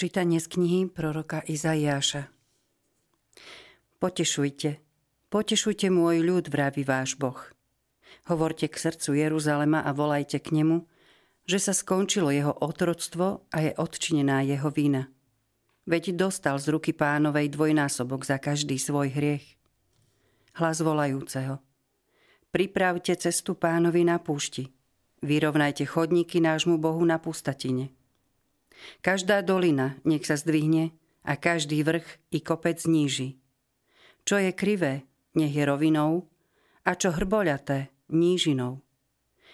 Čítanie z knihy proroka Izaiáša. Potešujte, potešujte môj ľud, vraví váš Boh. Hovorte k srdcu Jeruzalema a volajte k nemu, že sa skončilo jeho otroctvo a je odčinená jeho vína. Veď dostal z ruky pánovej dvojnásobok za každý svoj hriech. Hlas volajúceho. Pripravte cestu pánovi na púšti. Vyrovnajte chodníky nášmu Bohu na pustatine. Každá dolina nech sa zdvihne a každý vrch i kopec zníži. Čo je krivé, nech je rovinou a čo hrboľaté, nížinou.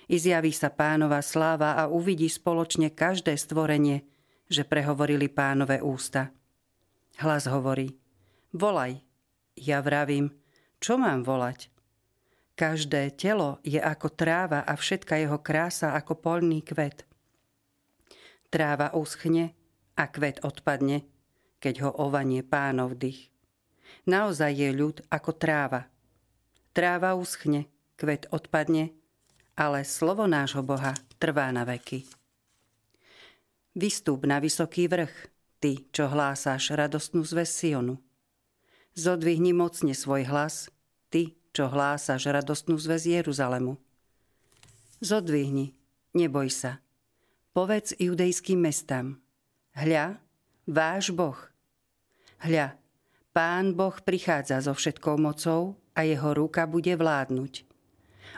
I zjaví sa pánova sláva a uvidí spoločne každé stvorenie, že prehovorili pánové ústa. Hlas hovorí, volaj. Ja vravím, čo mám volať? Každé telo je ako tráva a všetka jeho krása ako polný kvet. Tráva uschne a kvet odpadne, keď ho ovanie pánov dých. Naozaj je ľud ako tráva. Tráva uschne, kvet odpadne, ale slovo nášho Boha trvá na veky. Vystúp na vysoký vrch, ty, čo hlásáš radostnú zväz Sionu. Zodvihni mocne svoj hlas, ty, čo hlásaš radostnú zväz Jeruzalemu. Zodvihni, neboj sa, Povedz judejským mestám. Hľa, váš Boh. Hľa, Pán Boh prichádza so všetkou mocou a jeho ruka bude vládnuť.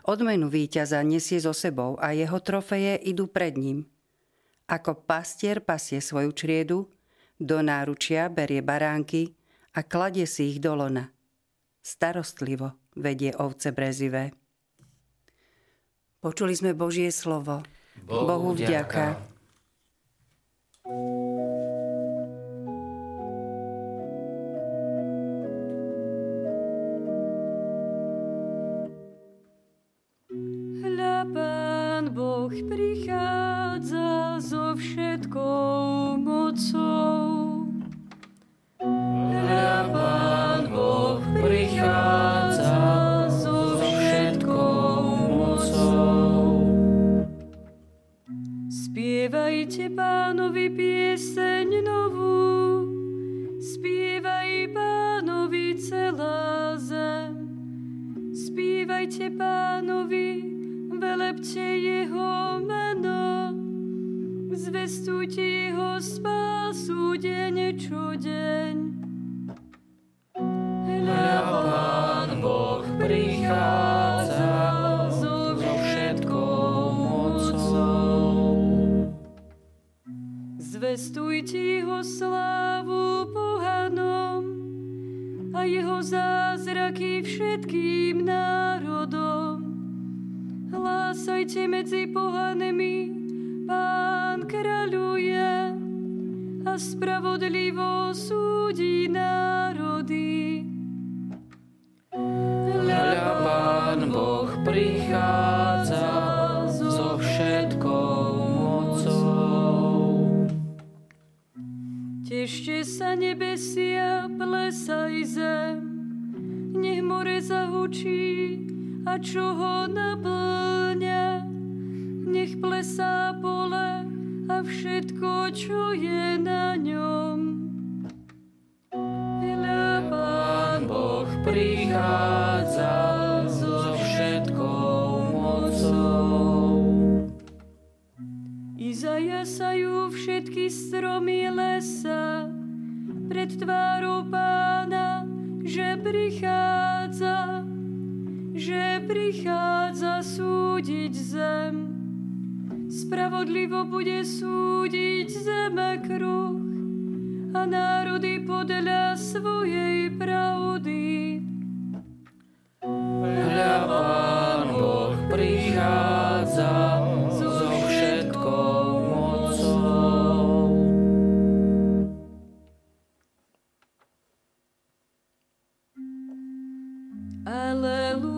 Odmenu víťaza nesie so sebou a jeho trofeje idú pred ním. Ako pastier pasie svoju čriedu, do náručia berie baránky a kladie si ich do lona. Starostlivo vedie ovce brezivé. Počuli sme Božie slovo. Bohu vďaka. Hľa Pán Boh prichádza so všetkou mocou. Spievajte pánovi pieseň novú, spievaj pánovi celá zem. Spívajte pánovi, velepte jeho meno, zvestujte jeho spásu deň čo deň. Hľa Pán Boh prichádza, Zvestujte jeho slávu pohanom a jeho zázraky všetkým národom. Hlásajte medzi pohanemi, Pán kráľuje a spravodlivo súdi národy. Hľa Pán Boh prichádza, Tešte sa nebesia, plesaj zem, nech more zahučí a čo ho naplňa. Nech plesá pole a všetko, čo je na ňom. Hľa Pán Boh prichádza stromy lesa pred tvárou pána, že prichádza, že prichádza súdiť zem. Spravodlivo bude súdiť zeme kruh a národy podľa svojej pravdy. Hľa Pán Boh prichádza, Hallelujah.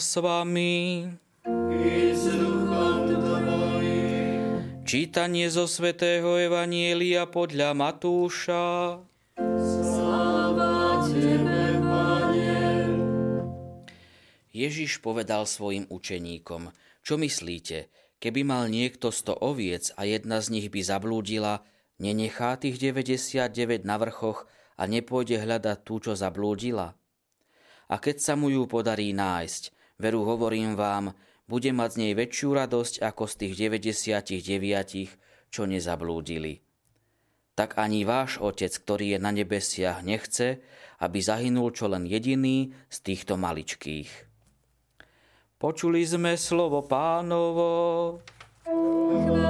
S vami. Čítanie zo svätého Evanielia podľa Matúša. Sláva Tebe, Pane. Ježiš povedal svojim učeníkom, čo myslíte, keby mal niekto sto oviec a jedna z nich by zablúdila, nenechá tých 99 na vrchoch a nepôjde hľadať tú, čo zablúdila? A keď sa mu ju podarí nájsť, veru hovorím vám, bude mať z nej väčšiu radosť ako z tých 99, čo nezablúdili. Tak ani váš Otec, ktorý je na nebesiach, nechce, aby zahynul čo len jediný z týchto maličkých. Počuli sme slovo pánovo. Chvála